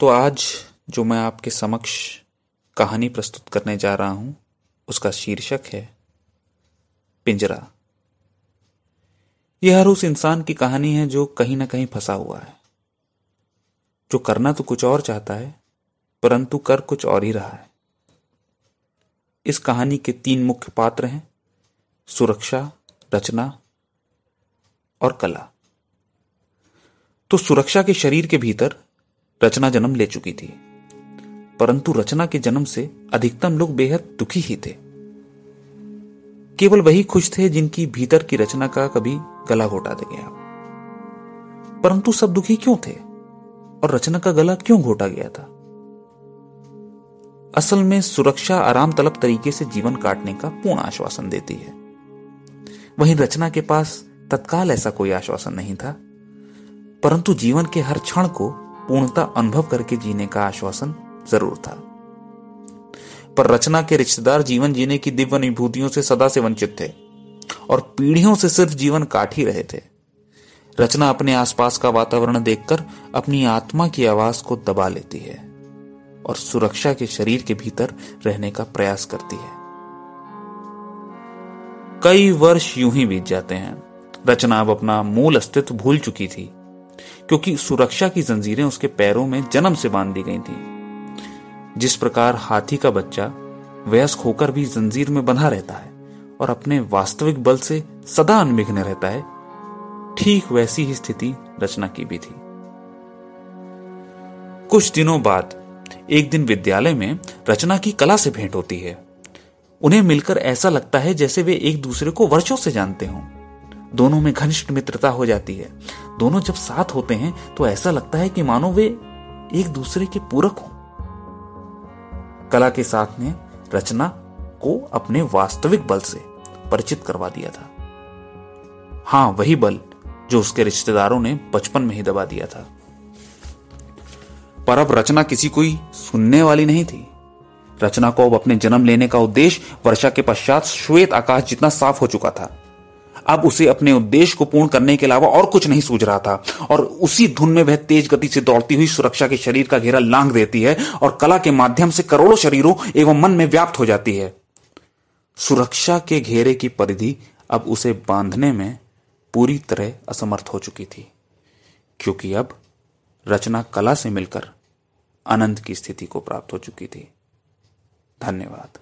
तो आज जो मैं आपके समक्ष कहानी प्रस्तुत करने जा रहा हूँ, उसका शीर्षक है पिंजरा। यह हर उस इंसान की कहानी है जो कहीं ना कहीं फंसा हुआ है। जो करना तो कुछ और चाहता है, परंतु कर कुछ और ही रहा है। इस कहानी के तीन मुख्य पात्र हैं, सुरक्षा, रचना और कला। तो सुरक्षा के शरीर के भीतर रचना जन्म ले चुकी थी। परंतु रचना के जन्म से अधिकतम लोग बेहद दुखी ही थे। केवल वही खुश थे जिनकी भीतर की रचना का कभी गला घोटा गया। परंतु सब दुखी क्यों थे? और रचना का गला क्यों घोटा गया था? असल में सुरक्षा आराम तलब तरीके से जीवन काटने का पूर्ण आश्वासन देती है। वहीं रचना के पास तत्काल ऐसा कोई आश्वासन नहीं था। परंतु जीवन के हर क्षण को पूर्णता अनुभव करके जीने का आश्वासन ज़रूर था। पर रचना के रिश्तेदार जीवन जीने की दिव्य अनुभूतियों से सदा से वंचित थे और पीढ़ियों से सिर्फ़ जीवन काट ही रहे थे। रचना अपने आसपास का वातावरण देखकर अपनी आत्मा की आवाज़ को दबा लेती है और सुरक्षा के शरीर के भीतर रहने का प्रयास करती है। कई वर्ष यूँ ही बीत जाते हैं। रचना अब अपना मूल अस्तित्व भूल चुकी थी। क्योंकि सुरक्षा की जंजीरें उसके पैरों में जन्म से बाँध दी गई थी। जिस प्रकार हाथी का बच्चा वयस्क होकर भी जंजीर में बंधा रहता है और अपने वास्तविक बल से सदा अनविघ्न रहता है, ठीक वैसी ही स्थिति रचना की भी थी। कुछ दिनों बाद, एक दिन विद्यालय में रचना की कला से भेंट होती है। उन्हें मिलकर ऐसा लगता है जैसे वे एक दूसरे को वर्षों से जानते हों। दोनों में घनिष्ठ मित्रता हो जाती है। दोनों जब साथ होते हैं तो ऐसा लगता है कि मानो वे एक दूसरे के पूरक हों। कला के साथ ने रचना को अपने वास्तविक बल से परिचित करवा दिया था। हाँ, वही बल जो उसके रिश्तेदारों ने बचपन में ही दबा दिया था। पर अब रचना किसी कोई सुनने वाली नहीं थी। रचना को अब अपने जन्म लेने का उद्देश्य वर्षा के पश्चात श्वेत आकाश जितना साफ़ हो चुका था। अब उसे अपने उद्देश्य को पूर्ण करने के अलावा और कुछ नहीं सूझ रहा था। और उसी धुन में वह तेज गति से दौड़ती हुई सुरक्षा के शरीर का घेरा लांग देती है और कला के माध्यम से करोड़ों शरीरों एवं मन में व्याप्त हो जाती है। सुरक्षा के घेरे की परिधि अब उसे बांधने में पूरी तरह असमर्थ हो चुकी थी, क्योंकि अब रचना कला से मिलकर आनंद की स्थिति को प्राप्त हो चुकी थी। धन्यवाद।